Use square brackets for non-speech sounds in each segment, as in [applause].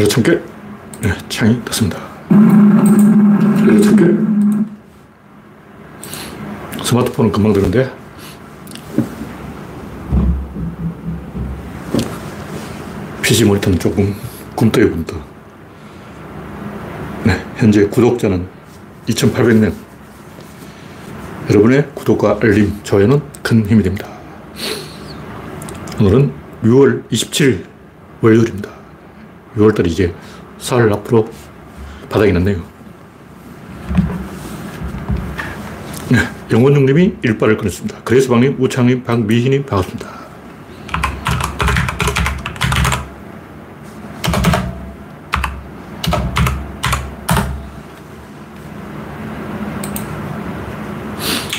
그래서 참깨. 네, 창이 떴습니다. 그래서 참깨. 스마트폰은 금방 되는데. PC 모니터는 조금 굼떠요, 굼떠. 네, 현재 구독자는 2,800명. 여러분의 구독과 알림, 좋아요는 큰 힘이 됩니다. 오늘은 6월 27일 월요일입니다. 6월달이 이제 사흘 앞으로 바닥이 났네요. 네, 영원중님이 일발을 끊었습니다. 그래서방님, 우창님, 박미희님 반갑습니다.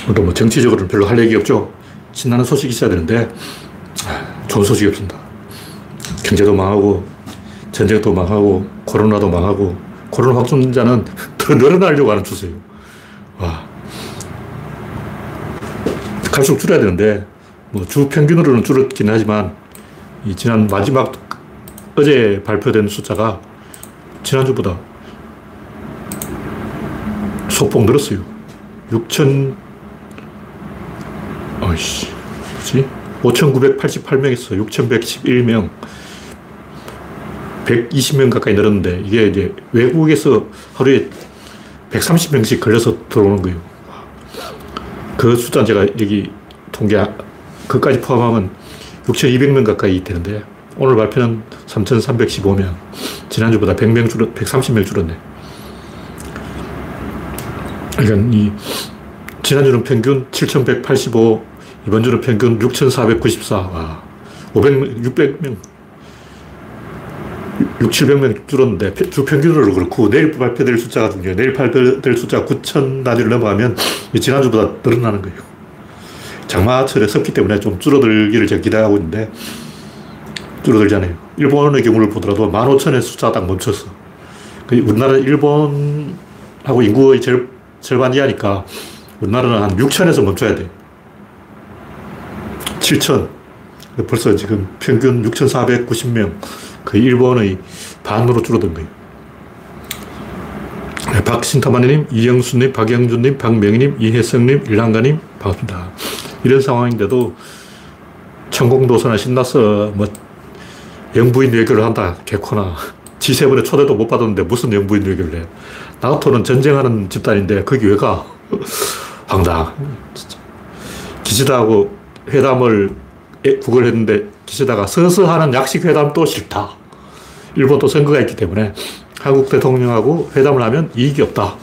오늘도 뭐 정치적으로는 별로 할 얘기 없죠. 신나는 소식이 있어야 되는데 아, 좋은 소식이 없습니다. 경제도 망하고 전쟁도 망하고 코로나도 망하고 코로나 확진자는 더 늘어나려고 하는 추세예요. 와. 갈수록 줄여야 되는데 뭐 주 평균으로는 줄었긴 하지만 이 지난 마지막 어제 발표된 숫자가 지난주보다 소폭 늘었어요. 6천 어이씨, 뭐지? 5,988명에서 6,111명, 120명 가까이 늘었는데, 이게 이제 외국에서 하루에 130명씩 걸려서 들어오는 거예요. 그 숫자는 제가 여기 통계, 그까지 포함하면 6,200명 가까이 되는데, 오늘 발표는 3,315명. 지난주보다 100명 줄었, 130명 줄었네. 그러니까 이, 지난주는 평균 7,185, 이번 주는 평균 6,494. 와. 500명, 600명. 6, 700명 줄었는데, 주 평균으로 그렇고, 내일 발표될 숫자가 중요해요. 내일 발표될 숫자가 9천 단위를 넘어가면, 지난주보다 늘어나는 거예요. 장마철에 섭기 때문에 좀 줄어들기를 제가 기대하고 있는데, 줄어들잖아요. 일본의 경우를 보더라도 15,000의 숫자가 딱 멈췄어. 그 우리나라 일본하고 인구의 절, 절반 이하니까, 우리나라는 한 6천에서 멈춰야 돼. 7천. 벌써 지금 평균 6,490명. 그 일본의 반으로 줄어든 거예요. 네, 박신타마님, 이영수님, 박영준님, 박명희님, 이혜성님, 일랑가님, 반갑습니다. 이런 상황인데도 천공도서나 신나서 뭐 영부인 외교를 한다. 개코나. G7에 초대도 못 받았는데 무슨 영부인 외교를 해. 나토는 전쟁하는 집단인데 거기 왜 가? 황당. 기시다하고 회담을 국을 했는데 기시다가 서서 하는 약식 회담도 싫다. 일본도 선거가 있기 때문에 한국 대통령하고 회담을 하면 이익이 없다.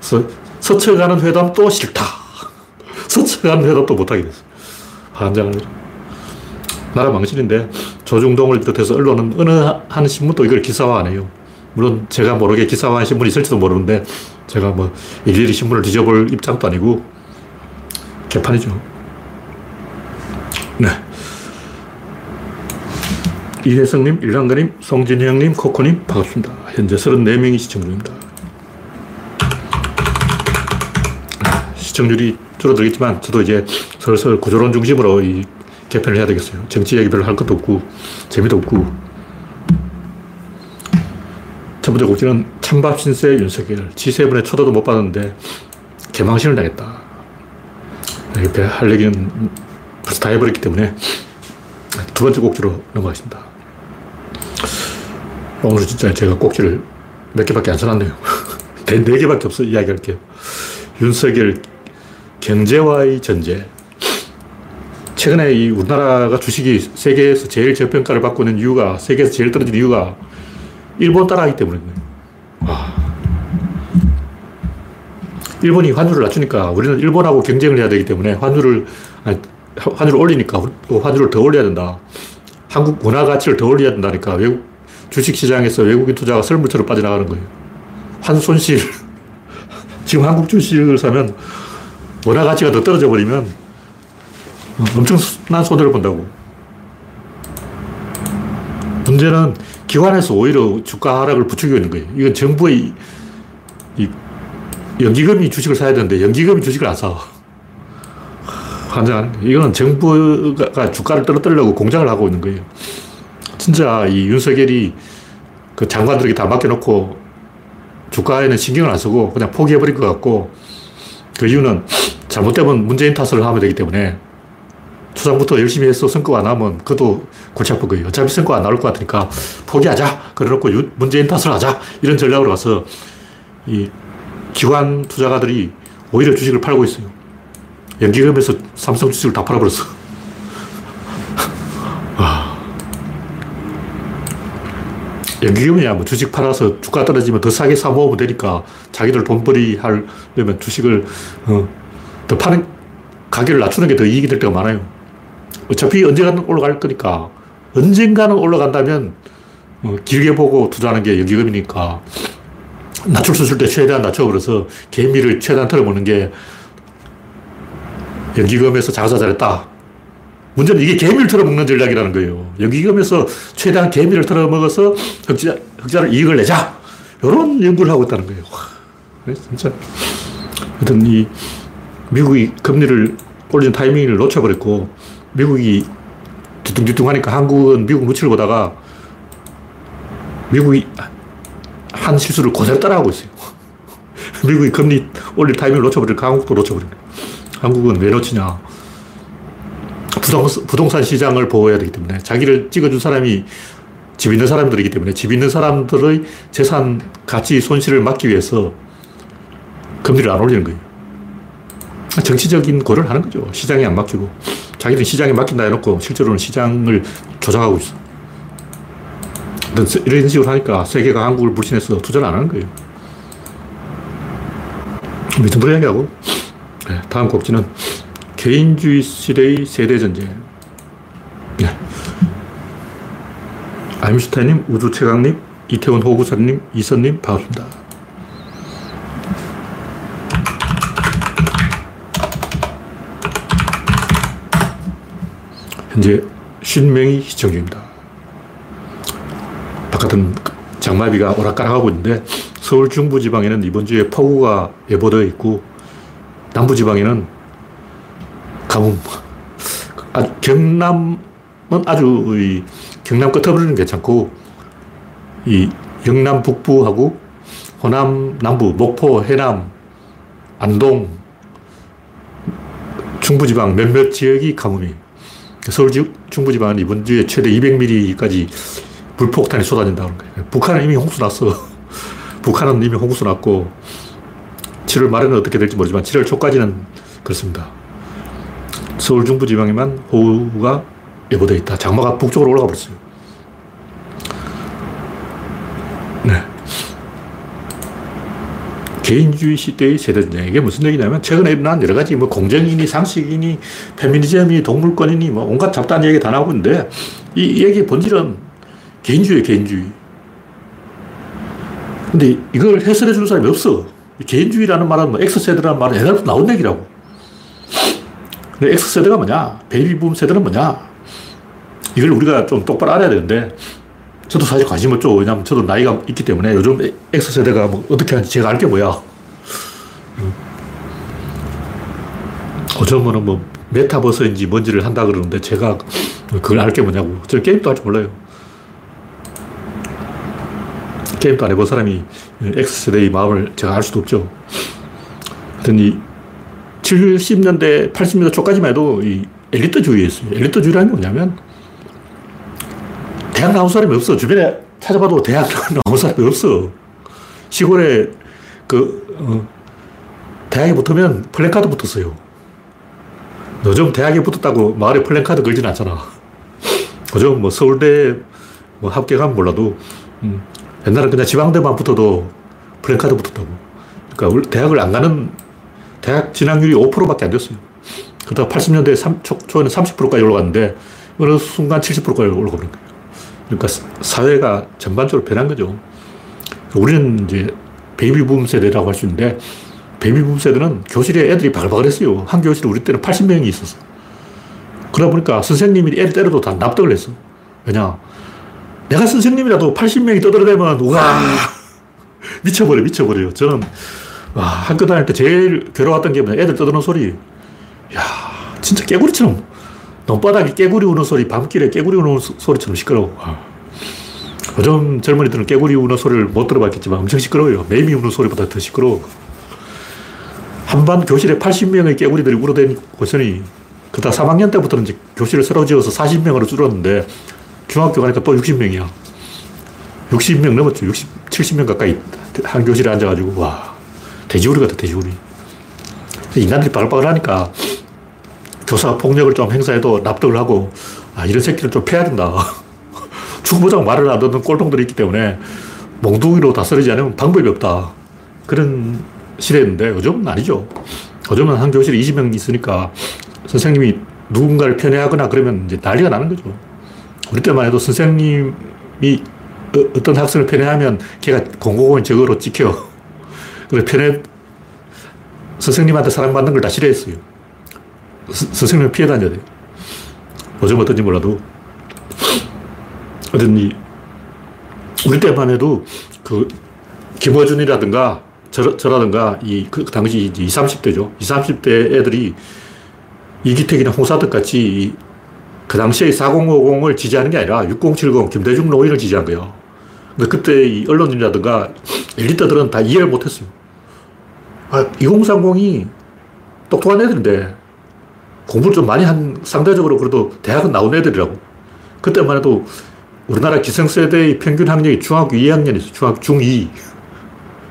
그래서 서쳐가는 회담도 싫다. [laughs] 서쳐가는 회담도 못하게 됐어. 환장을. 나라 망신인데 조중동을 비롯해서 언론은 어느 한 신문도 이걸 기사화 안 해요. 물론 제가 모르게 기사화한 신문이 있을지도 모르는데 제가 뭐 일일이 신문을 뒤져볼 입장도 아니고 개판이죠. 네. 이혜성님, 일랑가님, 송진형님, 코코님 반갑습니다. 현재 34명이 시청 중입니다. 시청률이 줄어들겠지만 저도 이제 슬슬 구조론 중심으로 이 개편을 해야 되겠어요. 정치 얘기 별로 할 것도 없고 재미도 없고 첫 번째 곡지는 찬밥 신세 윤석열. G7에 초대도 못 받았는데 개망신을 당했다. 이렇게 할 얘기는 벌써 다 해버렸기 때문에 두 번째 꼭지로 넘어가겠습니다. 오늘 진짜 제가 꼭지를 몇 개밖에 안 써놨네요. [laughs] 네, 네 개밖에 없어 이야기할게요. 윤석열 경제와의 전제. 최근에 이 우리나라가 주식이 세계에서 제일 저평가를 받고 있는 이유가, 세계에서 제일 떨어진 이유가 일본 따라하기 때문입니다. 와. 일본이 환율을 낮추니까 우리는 일본하고 경쟁을 해야 되기 때문에 환율을, 아니, 환율을 올리니까 또 환율을 더 올려야 된다. 한국 문화 가치를 더 올려야 된다니까 외국 주식 시장에서 외국인 투자가 썰물처럼 빠져나가는 거예요. 한 손실. [laughs] 지금 한국 주식을 사면 문화 가치가 더 떨어져 버리면 엄청난 손해를 본다고. 문제는 기관에서 오히려 주가 하락을 부추기고 있는 거예요. 이건 정부의 이 연기금이 주식을 사야 되는데 연기금이 주식을 안 사. 환장하는 이거는 정부가 주가를 떨어뜨리려고 공작을 하고 있는 거예요. 진짜 이 윤석열이 그 장관들에게 다 맡겨놓고 주가에는 신경을 안 쓰고 그냥 포기해버릴 것 같고 그 이유는 잘못되면 문재인 탓을 하면 되기 때문에 초장부터 열심히 해서 성과가 안 나면 그것도 골치 아픈 거예요. 어차피 성과가 안 나올 것 같으니까 포기하자. 그래놓고 문재인 탓을 하자. 이런 전략으로 가서 이 기관 투자가들이 오히려 주식을 팔고 있어요. 연기금에서 삼성 주식을 다 팔아버렸어. 연기금이야 뭐 주식 팔아서 주가 떨어지면 더 싸게 사 모으면 되니까 자기들 돈벌이 하려면 주식을 어, 더 파는 가격을 낮추는 게 더 이익이 될 때가 많아요. 어차피 언젠가는 올라갈 거니까 언젠가는 올라간다면 어, 길게 보고 투자하는 게 연기금이니까 낮출 수 있을 때 최대한 낮춰버려서 개미를 최대한 털어먹는 게 연기금에서 장사 잘했다. 문제는 이게 개미를 털어먹는 전략이라는 거예요. 연기금에서 최대한 개미를 털어먹어서 흑자, 흑자를 이익을 내자. 이런 연구를 하고 있다는 거예요. 와, 진짜. 하여튼 이 미국이 금리를 올리는 타이밍을 놓쳐버렸고 미국이 뒤뚱뒤뚱 하니까 한국은 미국 눈치를 보다가 미국이 한 실수를 그대로 따라하고 있어요. 미국이 금리 올릴 타이밍을 놓쳐버리니까 한국도 놓쳐버리네. 한국은 왜 놓치냐. 부동산, 부동산 시장을 보호해야 되기 때문에 자기를 찍어준 사람이 집 있는 사람들이기 때문에 집 있는 사람들의 재산 가치 손실을 막기 위해서 금리를 안 올리는 거예요. 정치적인 거를 하는 거죠. 시장에 안 맡기고. 자기들은 시장에 맡긴다 해놓고 실제로는 시장을 조작하고 있어. 이런 식으로 하니까 세계가 한국을 불신해서 투자를 안 하는 거예요. 소리 하냐고. 네, 다음 곡지는 개인주의 시대의 세대전쟁. 네. 아임슈타인님, 우주 최강님, 이태원 호구사님, 이선님, 반갑습니다. 현재 50명이 시청 중입니다. 바깥은 장마비가 오락가락하고 있는데 서울 중부지방에는 이번 주에 폭우가 예보되어 있고 남부지방에는 가뭄. 아, 경남은 아주 이 경남 끝어부리는 괜찮고 이 영남 북부하고 호남 남부, 목포, 해남, 안동, 중부지방 몇몇 지역이 가뭄이에요. 서울 중부지방은 이번 주에 최대 200mm까지 불폭탄이 쏟아진다는 거예요. 북한은 이미 홍수 났어. [laughs] 북한은 이미 홍수 났고 7월 말에는 어떻게 될지 모르지만 7월 초까지는 그렇습니다. 서울 중부 지방에만 호우가 예보되어 있다. 장마가 북쪽으로 올라가 버렸어요. 네. 개인주의 시대의 세대전쟁. 이게 무슨 얘기냐면 최근에 일어난 여러 가지 뭐 공정이니 상식이니 페미니즘이 동물권이니 뭐 온갖 잡다한 얘기 다 나오고 있는데 이 얘기의 본질은 개인주의, 개인주의. 근데 이걸 해설해 주는 사람이 없어. 개인주의라는 말은 뭐 X세대라는 말은 옛날부터 나온 얘기라고. X세대가 뭐냐? 베이비붐 세대는 뭐냐? 이걸 우리가 좀 똑바로 알아야 되는데 저도 사실 관심 없죠. 왜냐면 저도 나이가 있기 때문에 요즘 X세대가 뭐 어떻게 하는지 제가 알 게 뭐야. 어쩌면은 뭐 메타버스인지 뭔지를 한다 그러는데 제가 그걸 알 게 뭐냐고. 저 게임도 할 줄 몰라요. 게임도 안 해본 사람이 X세대의 마음을 제가 알 수도 없죠. 하여튼 이 70년대, 80년대 초까지만 해도 이 엘리트주의였어요. 엘리트주의라는 게 뭐냐면 대학 나온 사람이 없어. 주변에 찾아봐도 대학 [laughs] 나온 사람이 없어. 시골에 그, 어, 대학에 붙으면 플랜카드 붙었어요. 요즘 대학에 붙었다고 마을에 플랜카드 걸진 않잖아. [laughs] 요즘 뭐 서울대 뭐 합격하면 몰라도, 음, 옛날에 그냥 지방대만 붙어도 플랜카드 붙었다고. 그러니까 대학을 안 가는 대학 진학률이 5%밖에 안 됐어요. 그러다가 80년대 3, 초, 초에는 30%까지 올라갔는데 어느 순간 70%까지 올라가 버린 거예요. 그러니까 사회가 전반적으로 변한 거죠. 우리는 이제 베이비붐 세대라고 할 수 있는데 베이비붐 세대는 교실에 애들이 바글바글했어요. 한 교실에 우리 때는 80명이 있었어. 그러다 보니까 선생님이 애를 때려도 다 납득을 했어. 왜냐? 내가 선생님이라도 80명이 떠들어대면, 와, 미쳐버려, 미쳐버려요. 저는, 와, 학교 다닐 때 제일 괴로웠던 게 뭐냐. 애들 떠드는 소리. 야 진짜 깨구리처럼 논바닥에 깨구리 우는 소리, 밤길에 깨구리 우는 소리처럼 시끄러워. 아. 요즘 젊은이들은 깨구리 우는 소리를 못 들어봤겠지만 엄청 시끄러워요. 매미 우는 소리보다 더 시끄러워. 한반 교실에 80명의 깨구리들이 울어대니 고선이 그다 3학년 때부터는 이제 교실을 새로 지어서 40명으로 줄었는데 중학교 가니까 또 60명이야. 60명 넘었죠. 60, 70명 가까이 한 교실에 앉아가지고 와 돼지우리 같아 돼지우리. 인간들이 바글바글하니까 교사 폭력을 좀 행사해도 납득을 하고 아 이런 새끼를 좀 패야 된다. [laughs] 죽어보자고 말을 안 듣는 꼴통들이 있기 때문에 몽둥이로 다스리지 않으면 방법이 없다. 그런 시대였는데 요즘은 아니죠. 요즘은 한 교실에 20명 있으니까 선생님이 누군가를 편애하거나 그러면 이제 난리가 나는 거죠. 우리 때만 해도 선생님이 어, 어떤 학생을 편애하면 걔가 공공의 적으로 찍혀. 그래 편애, 선생님한테 사랑받는 걸 다 싫어했어요. 선생님을 피해 다녀야 돼요. 요즘 어떤지 몰라도. 어떤 우리 때만 해도 그 김어준이라든가 저, 저라든가 이, 그 당시 20, 30대죠. 20, 30대 애들이 이기택이나 홍사덕 같이 그 당시에 4050을 지지하는 게 아니라 6070 김대중 노인을 지지한 거예요. 근데 그때 이 언론이라든가 엘리트들은 다 이해를 못 했어요. 아, 2030이 똑똑한 애들인데 공부를 좀 많이 한 상대적으로 그래도 대학은 나온 애들이라고. 그때만 해도 우리나라 기성세대의 평균 학력이 중학교 2학년이었어요. 중학교 중2.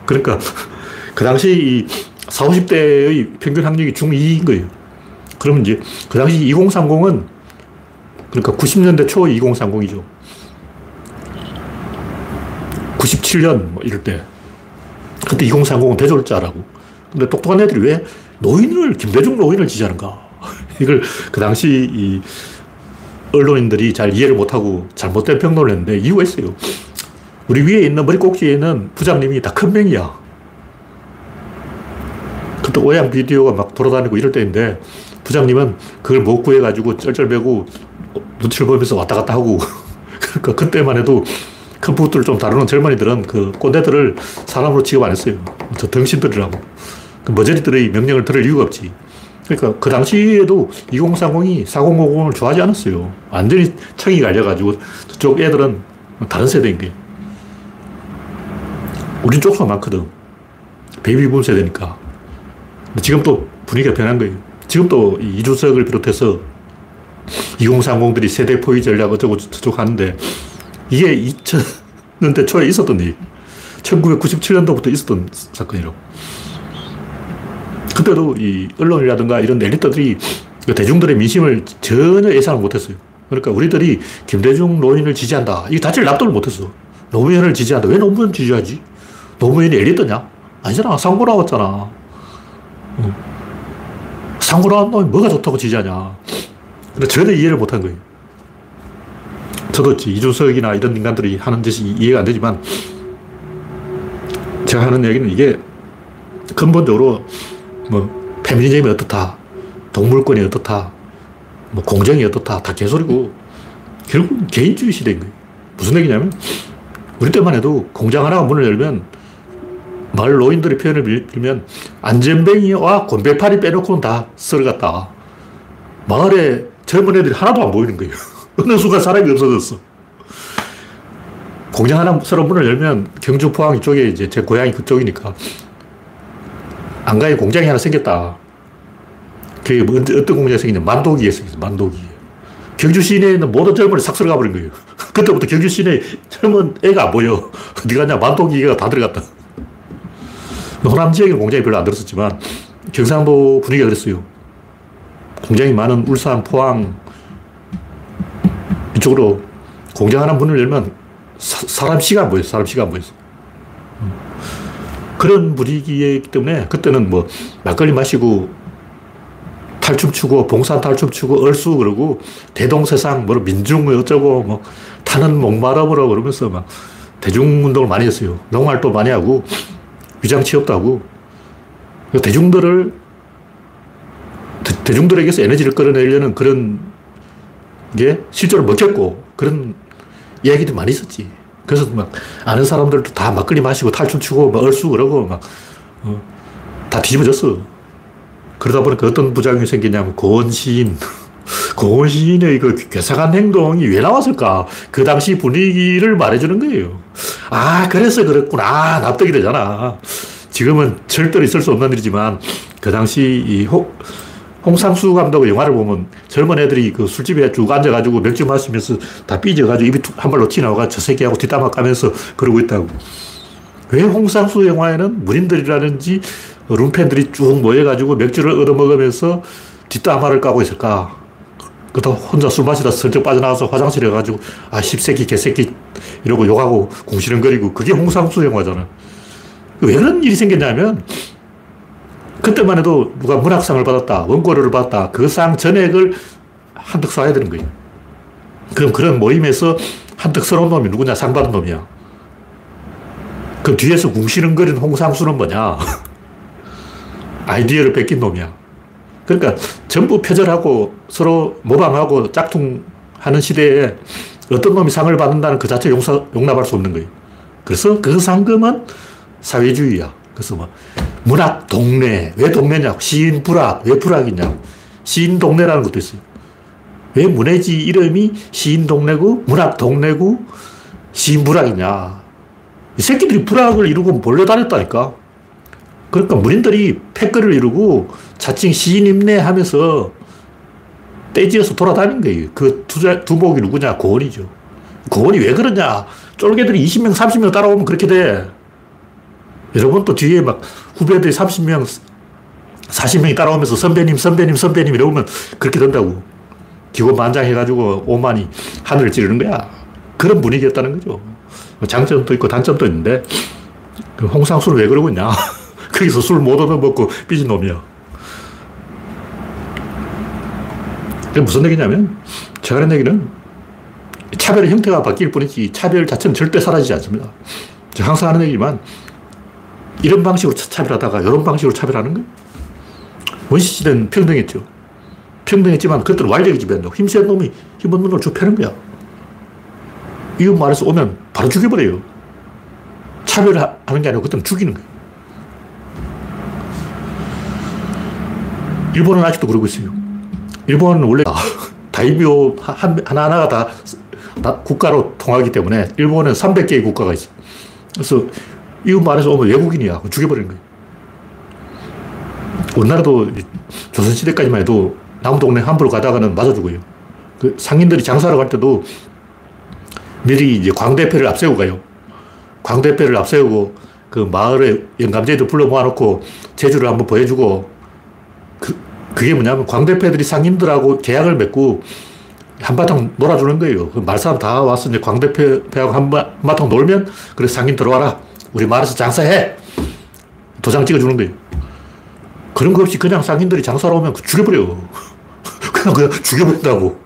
그러니까 [laughs] 그 당시 이 40, 50대의 평균 학력이 중2인 거예요. 그러면 이제 그 당시 2030은 그러니까 90년대 초 2030이죠. 97년 뭐 이럴 때. 그때 2030은 대졸자라고. 근데 똑똑한 애들이 왜 노인을, 김대중 노인을 지지하는가. [laughs] 이걸 그 당시 이 언론인들이 잘 이해를 못하고 잘못된 평론을 했는데 이유가 있어요. 우리 위에 있는 머리 꼭지에 있는 부장님이 다큰 명이야. 그때 오양 비디오가 막 돌아다니고 이럴 때인데 부장님은 그걸 못 구해가지고 쩔쩔매고 눈치를 보면서 왔다 갔다 하고 [laughs] 그러니까 그때만 해도 컴퓨터를 좀 다루는 젊은이들은 그 꼰대들을 사람으로 취급 안 했어요. 저 등신들이라고. 그 머저리들의 명령을 들을 이유가 없지. 그러니까 그 당시에도 2030이 4050을 좋아하지 않았어요. 완전히 청이 갈려가지고 저쪽 애들은 다른 세대인 게. 우린 쪽수가 많거든. 베이비붐 세대니까. 지금 또 분위기가 변한 거예요. 지금 또 이주석을 비롯해서 2030들이 세대 포위 전략 어쩌고 저쩌고 하는데 이게 2000년대 초에 있었던 일. 1997년도부터 있었던 사건이라고. 그때도 이 언론이라든가 이런 엘리트들이 그 대중들의 민심을 전혀 예상을 못했어요. 그러니까 우리들이 김대중 노인을 지지한다. 이 자체를 납득을 못했어. 노무현을 지지한다. 왜 노무현 지지하지? 노무현이 엘리트냐? 아니잖아. 상고 나왔잖아. 상고 나온 놈이 뭐가 좋다고 지지하냐. 근데 전혀 이해를 못한 거예요. 저도 이준석이나 이런 인간들이 하는 짓이 이해가 안 되지만 제가 하는 얘기는 이게 근본적으로 뭐 페미니즘이 어떻다, 동물권이 어떻다, 뭐 공정이 어떻다 다 개소리고 결국 개인주의 시대인 거예요. 무슨 얘기냐면 우리 때만 해도 공장 하나가 문을 열면 마을 노인들의 표현을 빌면 안전뱅이와 곤배파리 빼놓고는 다 썰어갔다. 마을에 젊은 애들이 하나도 안 보이는 거예요. [laughs] 어느 순간 사람이 없어졌어. 공장 하나 새로 문을 열면 경주 포항 이쪽에 이제 제 고향이 그쪽이니까 안가에 공장이 하나 생겼다. 그게 뭐 어떤 공장이 생겼냐. 만도기에 생겼어, 만도기. 경주 시내에 있는 모든 젊은이 싹 들어가 버린 거예요. [laughs] 그때부터 경주 시내에 젊은 애가 안 보여. [laughs] 어디 갔냐, 만도기가 다 들어갔다. 호남 지역에 공장이 별로 안 들었었지만, 경상도 분위기가 그랬어요. 공장이 많은 울산, 포항, 이쪽으로 공장 하나 문을 열면 사, 람 시간 보였어. 사람 시간 보였어. 그런 분위기이기 때문에 그때는 뭐 막걸리 마시고 탈춤 추고 봉산 탈춤 추고 얼쑤 그러고 대동세상 뭐 민중 뭐 어쩌고 뭐 타는 목마름으로 그러면서 막 대중운동을 많이 했어요. 농활도 많이 하고 위장 취업도 하고 대중들을 대 중들에게서 에너지를 끌어내려는 그런 게 실제로 먹혔고 그런 이야기도 많이 있었지. 그래서 막 아는 사람들도 다 막걸리 마시고 탈춤 추고 막 얼쑤 그러고 막, 어, 다 뒤집어졌어. 그러다 보니까 어떤 부작용이 생기냐면 고원 시인, [laughs] 고은 시인의 그 괴상한 행동이 왜 나왔을까? 그 당시 분위기를 말해주는 거예요. 아, 그래서 그랬구나. 아, 납득이 되잖아. 지금은 절대로 있을 수 없는 일이지만 그 당시 이 홍, 홍상수 감독의 영화를 보면 젊은 애들이 그 술집에 쭉 앉아가지고 맥주 마시면서 다 삐져가지고 입이 한 발로 튀나와가 저 새끼하고 뒷담화 까면서 그러고 있다고. 왜 홍상수 영화에는 문인들이라든지 룸팬들이 쭉 모여가지고 맥주를 얻어먹으면서 뒷담화를 까고 있을까? 그다 혼자 술 마시다 슬쩍 빠져나와서 화장실에 가지고 아, 십새끼, 개새끼 이러고 욕하고 궁시렁거리고 그게 홍상수 영화잖아. 왜 그런 일이 생겼냐면 그때만 해도 누가 문학상을 받았다, 원고료를 받았다, 그 상 전액을 한턱 쏴야 되는 거예요. 그럼 그런 모임에서 한턱 쏘는 놈이 누구냐? 상 받은 놈이야. 그 뒤에서 궁시렁거리는 홍상수는 뭐냐? [laughs] 아이디어를 뺏긴 놈이야. 그러니까 전부 표절하고 서로 모방하고 짝퉁하는 시대에 어떤 놈이 상을 받는다는 그 자체 용서, 용납할 수 없는 거예요. 그래서 그 상금은 사회주의야. 그래서 뭐 문학 동네 왜 동네냐고 시인 불학 왜 불학이냐고 시인 동네라는 것도 있어요. 왜 문해지 이름이 시인 동네고 문학 동네고 시인 불학이냐. 이 새끼들이 불학을 이루고 몰려다녔다니까. 그러니까 문인들이 패거를 이루고 자칭 시인 임내 하면서 떼지어서 돌아다닌 거예요. 그 두, 두목이 누구냐? 고원이죠. 고원이 왜 그러냐? 쫄개들이 20명, 30명 따라오면 그렇게 돼. 여러분 또 뒤에 막 후배들이 30명, 40명이 따라오면서 선배님, 선배님, 선배님 이러면 그렇게 된다고. 기고만장해가지고 오만이 하늘을 찌르는 거야. 그런 분위기였다는 거죠. 뭐 장점도 있고 단점도 있는데 그 홍상수는 왜 그러고 있냐. [laughs] 거기서 술 못 얻어먹고 삐진 놈이야. 그게 무슨 얘기냐면 제가 하는 얘기는 차별의 형태가 바뀔 뿐이지 차별 자체는 절대 사라지지 않습니다. 제가 항상 하는 얘기지만 이런 방식으로 차별하다가 이런 방식으로 차별하는 거예요. 원시시대는 평등했죠. 평등했지만 그때는 완력이 지배한다고. 힘센 놈이 힘없는 놈을 쭉 패는 거야. 이웃 말에서 오면 바로 죽여버려요. 차별하는 게 아니고 그때는 죽이는 거예요. 일본은 아직도 그러고 있어요. 일본은 원래 다이묘 [laughs] 하나하나가 다, 다 국가로 통하기 때문에 일본은 300개의 국가가 있어. 그래서 이웃 말에서 오면 외국인이야. 죽여버리는 거예요. 우리나라도 조선시대까지만 해도 나무 동네 함부로 가다가는 맞아 죽어요. 그 상인들이 장사를 갈 때도 미리 이제 광대패를 앞세우고 가요. 광대패를 앞세우고 그 마을에 영감제도 불러 모아놓고 제주를 한번 보여주고 그, 그게 뭐냐면 광대패들이 상인들하고 계약을 맺고 한바탕 놀아주는 거예요. 그 말사람 다 와서 이제 광대패하고 한바탕 놀면 그래 상인 들어와라. 우리 마을에서 장사해. 도장 찍어주는 거예요. 그런 거 없이 그냥 상인들이 장사로 오면 죽여버려. [laughs] 그냥 그냥 죽여버린다고.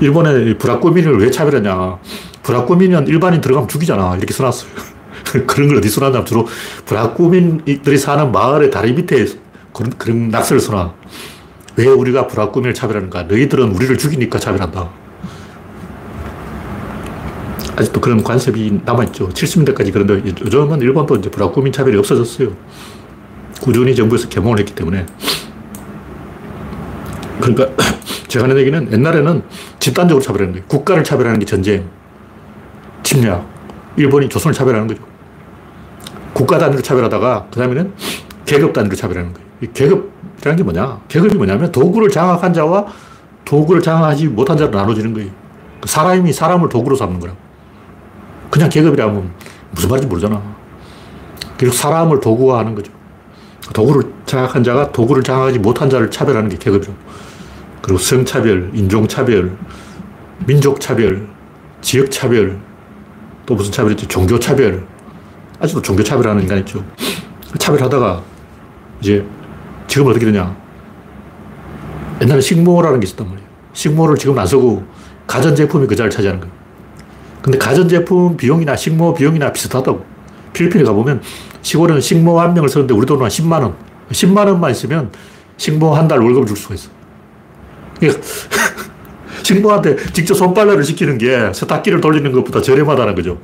일본의 브라꾸민을 왜 차별하냐. 브라꾸민은 일반인 들어가면 죽이잖아. 이렇게 써놨어요. [laughs] 그런 걸 어디 써놨냐. 주로 브라꾸민들이 사는 마을의 다리 밑에 그런, 그런 낙서를 써놔. 왜 우리가 브라꾸민을 차별하는가? 너희들은 우리를 죽이니까 차별한다. 아직도 그런 관습이 남아있죠. 70년대까지 그런데 요즘은 일본도 이제 브라꾸민 차별이 없어졌어요. 꾸준히 정부에서 개몽을 했기 때문에. 그러니까 [clears throat] 제가 하는 얘기는 옛날에는 집단적으로 차별하는 거예요. 국가를 차별하는 게 전쟁, 침략. 일본이 조선을 차별하는 거죠. 국가 단위로 차별하다가 그 다음에는 계급 단위로 차별하는 거예요. 계급이라는 게 뭐냐? 계급이 뭐냐면 도구를 장악한 자와 도구를 장악하지 못한 자로 나눠지는 거예요. 사람이 사람을 도구로 삼는 거라고. 그냥 계급이라면 무슨 말인지 모르잖아. 그리고 사람을 도구화하는 거죠. 도구를 장악한 자가 도구를 장악하지 못한 자를 차별하는 게 계급이라고. 그리고 성차별, 인종차별, 민족차별, 지역차별, 또 무슨 차별이 있지? 종교차별. 아직도 종교차별하는 인간 있죠. 차별하다가 이제 지금 어떻게 되냐. 옛날에 식모라는 게 있었단 말이에요. 식모를 지금 안 쓰고 가전제품이 그 자리를 차지하는 거예요. 근데 가전제품 비용이나 식모 비용이나 비슷하다고. 필리핀에 가보면 시골에는 식모 한 명을 쓰는데 우리 돈은 한 10만 원. 10만 원만 있으면 식모 한 달 월급을 줄 수가 있어. [laughs] 식모한테 직접 손빨래를 시키는 게 세탁기를 돌리는 것보다 저렴하다는 거죠.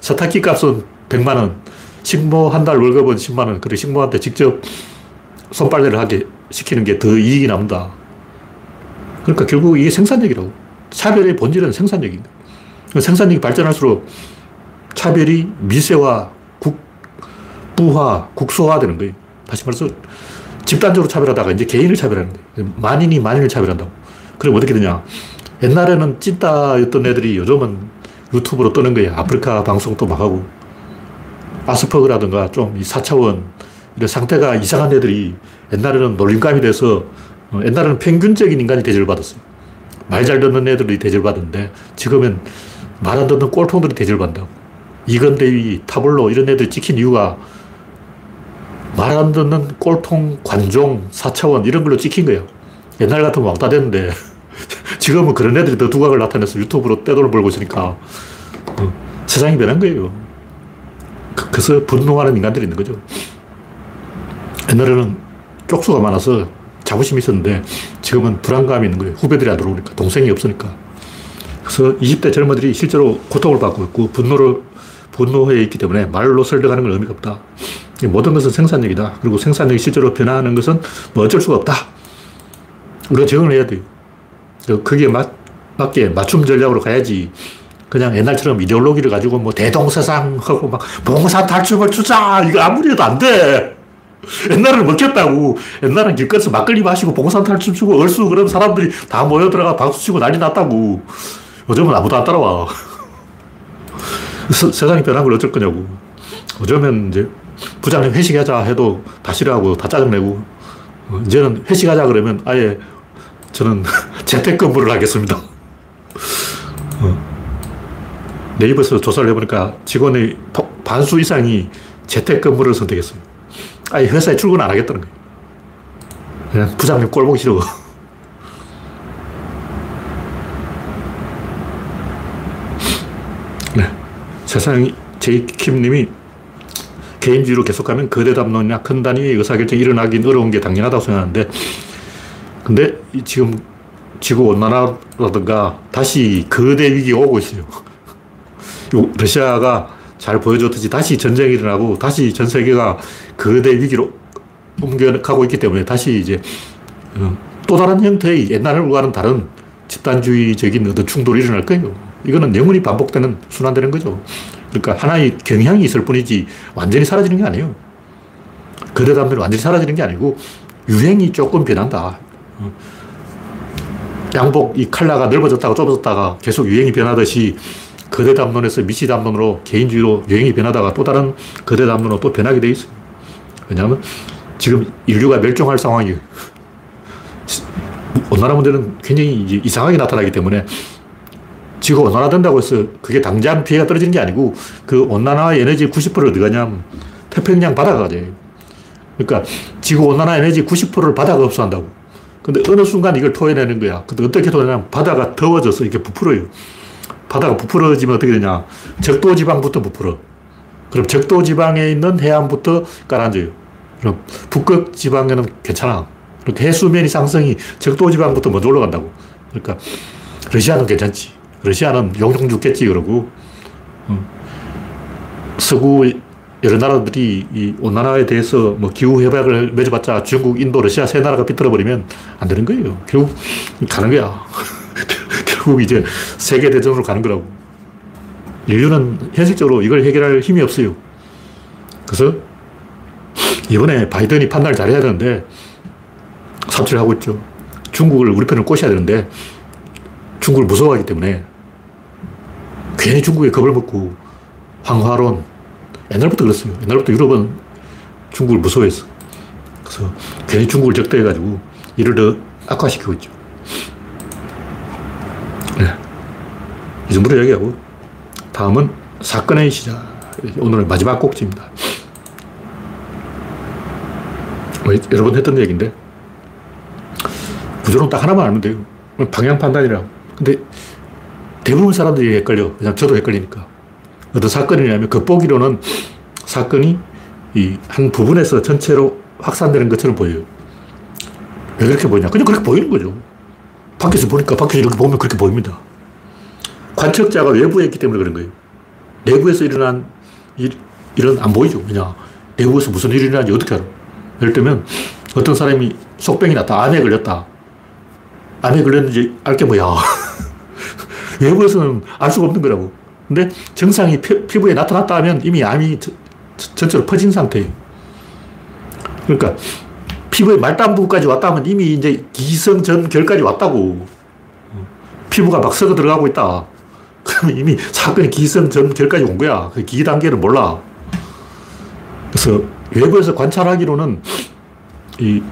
세탁기 값은 100만 원, 식모 한 달 월급은 10만 원. 그래, 식모한테 직접 손빨래를 하게 시키는 게 더 이익이 남다. 그러니까 결국 이게 생산력이라고. 차별의 본질은 생산력입니다. 생산력이 발전할수록 차별이 미세화, 국부화, 국소화 되는 거예요. 다시 말해서 집단적으로 차별하다가 이제 개인을 차별하는 거예요. 만인이 만인을 차별한다고. 그럼 어떻게 되냐. 옛날에는 찐따였던 애들이 요즘은 유튜브로 뜨는 거예요. 아프리카 방송도 막 하고. 아스퍼그라든가 좀 이 4차원 이런 상태가 이상한 애들이 옛날에는 놀림감이 돼서 어, 옛날에는 평균적인 인간이 대접을 받았어요. 말 잘 듣는 애들이 대접을 받는데 지금은 말 안 듣는 꼴통들이 대접을 받는다고. 이건대위, 타블로 이런 애들 찍힌 이유가 말 안 듣는 꼴통, 관종, 4차원 이런 걸로 찍힌 거예요. 옛날 같으면 왕따 됐는데 [laughs] 지금은 그런 애들이 더 두각을 나타내서 유튜브로 떼돈을 벌고 있으니까 어, 세상이 변한 거예요. 그, 그래서 분노하는 인간들이 있는 거죠. 옛날에는 쪽수가 많아서 자부심이 있었는데 지금은 불안감이 있는 거예요. 후배들이 안 들어오니까. 동생이 없으니까. 그래서 20대 젊은들이 실제로 고통을 받고 있고 분노를, 분노해 있기 때문에 말로 설득하는 건 의미가 없다. 모든 것은 생산력이다. 그리고 생산력이 실제로 변화하는 것은 뭐 어쩔 수가 없다. 우리가 적응을 해야 돼요. 거기에 맞, 맞게 맞춤 전략으로 가야지. 그냥 옛날처럼 이데올로기를 가지고 뭐 대동세상하고 막 봉사 탈춤을 추자! 이거 아무리 해도 안 돼! 옛날에는 먹혔다고. 옛날엔 길거리에서 막걸리 마시고 봉산탈춤 추고 얼쑤 그런 사람들이 다 모여 들어가 박수 치고 난리 났다고. 요즘은 아무도 안 따라와. 세상이 변한 걸 어쩔 거냐고. 요즘엔 이제 부장님 회식하자 해도 다 싫어하고 다 짜증내고 어, 이제는 회식하자 그러면 아예 저는 [laughs] 재택근무를 하겠습니다. 어. 네이버에서 조사를 해보니까 직원의 반수 이상이 재택근무를 선택했어요. 아예 회사에 출근 안 하겠다는 거예요. 부장님 꼴 보기 싫어. [laughs] 네. 세상 제이킴 님이 개인주의로 계속하면 거대 담론이나 큰 단위의 의사결정이 일어나긴 어려운 게 당연하다고 생각하는데 근데 지금 지구 온난화라든가 다시 거대 위기가 오고 있어요. 러시아가 잘 보여줬듯이 다시 전쟁이 일어나고 다시 전 세계가 거대 위기로 옮겨가고 있기 때문에 다시 이제 어, 또 다른 형태의 옛날과는 다른 집단주의적인 어떤 충돌이 일어날 거예요. 이거는 영원히 반복되는, 순환되는 거죠. 그러니까 하나의 경향이 있을 뿐이지 완전히 사라지는 게 아니에요. 거대 담론이 완전히 사라지는 게 아니고 유행이 조금 변한다. 어. 양복 이 칼라가 넓어졌다가 좁아졌다가 계속 유행이 변하듯이 거대 담론에서 미시 담론으로 개인주의로 유행이 변하다가 또 다른 거대 담론으로 또 변하게 돼 있어요. 왜냐하면 지금 인류가 멸종할 상황이에요. 온난화 문제는 굉장히 이상하게 나타나기 때문에 지구 온난화 된다고 해서 그게 당장 피해가 떨어지는 게 아니고 그 온난화 에너지 90%를 어디 가냐면 태평양 바다가 가죠. 그러니까 지구 온난화 에너지 90%를 바다가 흡수한다고. 근데 어느 순간 이걸 토해내는 거야. 근데 어떻게 토해내냐면 바다가 더워져서 이렇게 부풀어요. 바다가 부풀어지면 어떻게 되냐. 적도 지방부터 부풀어. 그럼 적도 지방에 있는 해안부터 가라앉아요. 그럼 북극 지방에는 괜찮아. 그렇게 해수면이 상승이 적도 지방부터 먼저 올라간다고. 그러니까 러시아는 괜찮지. 러시아는 용종 죽겠지 그러고 어. 서구 여러 나라들이 이 온난화에 대해서 뭐 기후 협약을 맺어봤자 중국, 인도, 러시아 세 나라가 비틀어버리면 안 되는 거예요. 결국 가는 거야. [laughs] 결국 이제 세계 대전으로 가는 거라고. 인류는 현실적으로 이걸 해결할 힘이 없어요. 그래서 이번에 바이든이 판단을 잘해야 되는데 삽질 하고 있죠. 중국을 우리 편을 꼬셔야 되는데 중국을 무서워하기 때문에 괜히 중국에 겁을 먹고 황화론 옛날부터 그랬어요. 옛날부터 유럽은 중국을 무서워했어. 그래서 괜히 중국을 적대해가지고 이를 더 악화시키고 있죠. 네. 이 정도로 얘기하고 다음은 사건의 시작. 오늘 마지막 꼭지입니다. 뭐 여러 번 했던 얘기인데 구조론 딱 하나만 알면 돼요. 방향 판단이라. 근데 대부분 사람들이 헷갈려. 그냥 저도 헷갈리니까. 어떤 사건이냐면 겉보기로는 사건이 이 한 부분에서 전체로 확산되는 것처럼 보여요. 왜 그렇게 보이냐? 그냥 그렇게 보이는 거죠. 밖에서 보니까 밖에서 이렇게 보면 그렇게 보입니다. 관측자가 외부에 있기 때문에 그런 거예요. 내부에서 일어난 일, 일은 안 보이죠. 그냥 내부에서 무슨 일이 일어나는지 어떻게 알아? 예를 들면 어떤 사람이 속병이 났다. 암에 걸렸다. 암에 걸렸는지 알게 뭐야. [laughs] 외부에서는 알 수가 없는 거라고. 근데 증상이 피, 부에 나타났다 하면 이미 암이 전체로 퍼진 상태예요. 그러니까 피부의 말단부까지 왔다 면 이미 이제 기성 전결까지 왔다고. 피부가 막 썩어 들어가고 있다. [laughs] 그러면 이미 사건이 기성 전결까지 온 거야. 그 기 단계를 몰라. 그래서 외부에서 관찰하기로는 이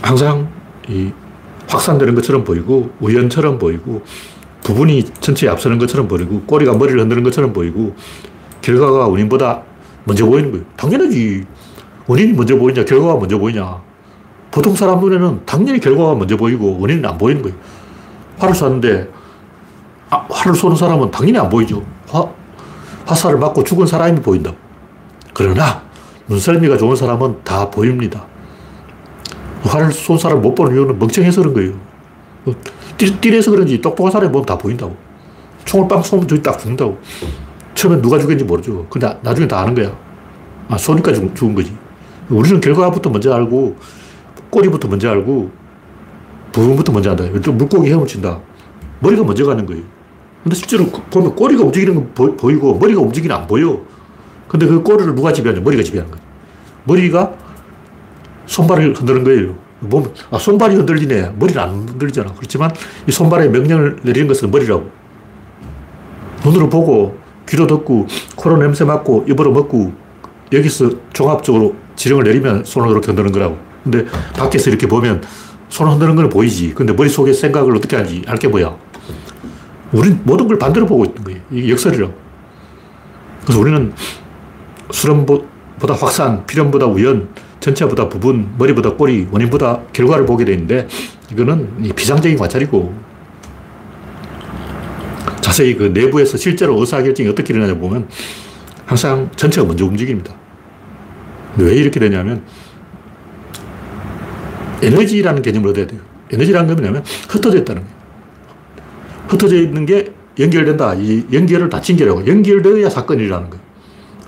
항상 이 확산되는 것처럼 보이고 우연처럼 보이고 부분이 전체에 앞서는 것처럼 보이고 꼬리가 머리를 흔드는 것처럼 보이고 결과가 원인보다 먼저 보이는 거예요. 당연하지. 원인이 먼저 보이냐, 결과가 먼저 보이냐. 보통 사람 눈에는 당연히 결과가 먼저 보이고 원인은 안 보이는 거예요. 화를 쐈는데 아, 화를 쏘는 사람은 당연히 안 보이죠. 화, 화살을 맞고 죽은 사람이 보인다. 그러나 눈썰미가 좋은 사람은 다 보입니다. 화를 쏜 사람 못 보는 이유는 멍청해서 그런 거예요. 띠래서 그런지 똑똑한 사람이 보면 다 보인다고. 총을 빵 쏘면 저기 딱 죽는다고. 처음엔 누가 죽였는지 모르죠. 근데 나중에 다 아는 거야. 아, 쏘니까 죽, 죽은 거지. 우리는 결과부터 먼저 알고, 꼬리부터 먼저 알고, 부분부터 먼저 안다. 또 물고기 헤엄친다. 머리가 먼저 가는 거예요. 근데 실제로 보면 꼬리가 움직이는 건 보, 이고 머리가 움직이는 안 보여. 근데 그 꼬리를 누가 지배하냐? 머리가 지배하는 거예요. 머리가 손발을 흔드는 거예요. 몸, 아, 손발이 흔들리네. 머리는 안 흔들리잖아. 그렇지만 이 손발에 명령을 내리는 것은 머리라고. 눈으로 보고, 귀로 듣고, 코로 냄새 맡고, 입으로 먹고, 여기서 종합적으로 지령을 내리면 손을 이렇게 흔드는 거라고. 근데 밖에서 이렇게 보면 손 흔드는 건 보이지. 근데 머릿속에 생각을 어떻게 하는지 알게 뭐야. 우린 모든 걸 반대로 보고 있는 거예요. 이게 역설이라고. 그래서 우리는 수렴보다 확산, 필연보다 우연, 전체보다 부분, 머리보다 꼬리, 원인보다 결과를 보게 되는데 이거는 비상적인 관찰이고 자세히 그 내부에서 실제로 의사결정이 어떻게 일어나냐 보면 항상 전체가 먼저 움직입니다. 왜 이렇게 되냐면 에너지라는 개념을 얻어야 돼요. 에너지라는 건 뭐냐면 흩어져 있다는 거예요. 흩어져 있는 게 연결된다. 이 연결을 닫힌 게라고. 연결되어야 사건이 일어나는 거예요.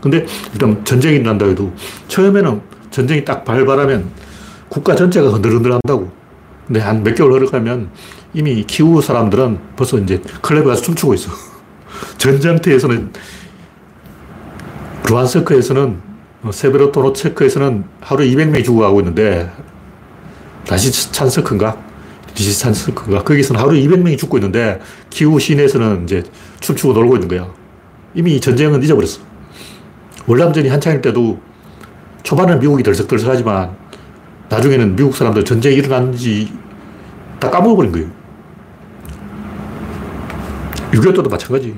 근데 일단 전쟁이 일어난다 해도 처음에는 전쟁이 딱 발발하면 국가 전체가 흔들흔들 한다고. 근데 한 몇 개월 흐르가면 이미 키우 사람들은 벌써 이제 클럽에 가서 춤추고 있어. [laughs] 전장터에서는, 루안스크에서는, 뭐 세베로토노체크에서는 하루 200명이 죽어가고 있는데, 라시찬스크인가? 리시찬스크인가? 거기서는 하루 200명이 죽고 있는데, 키우 시내에서는 이제 춤추고 놀고 있는 거야. 이미 전쟁은 잊어버렸어. 월남전이 한창일 때도 초반에는 미국이 덜썩덜썩하지만 나중에는 미국 사람들 전쟁이 일어났는지 다 까먹어버린 거예요. 6.25 때도 마찬가지.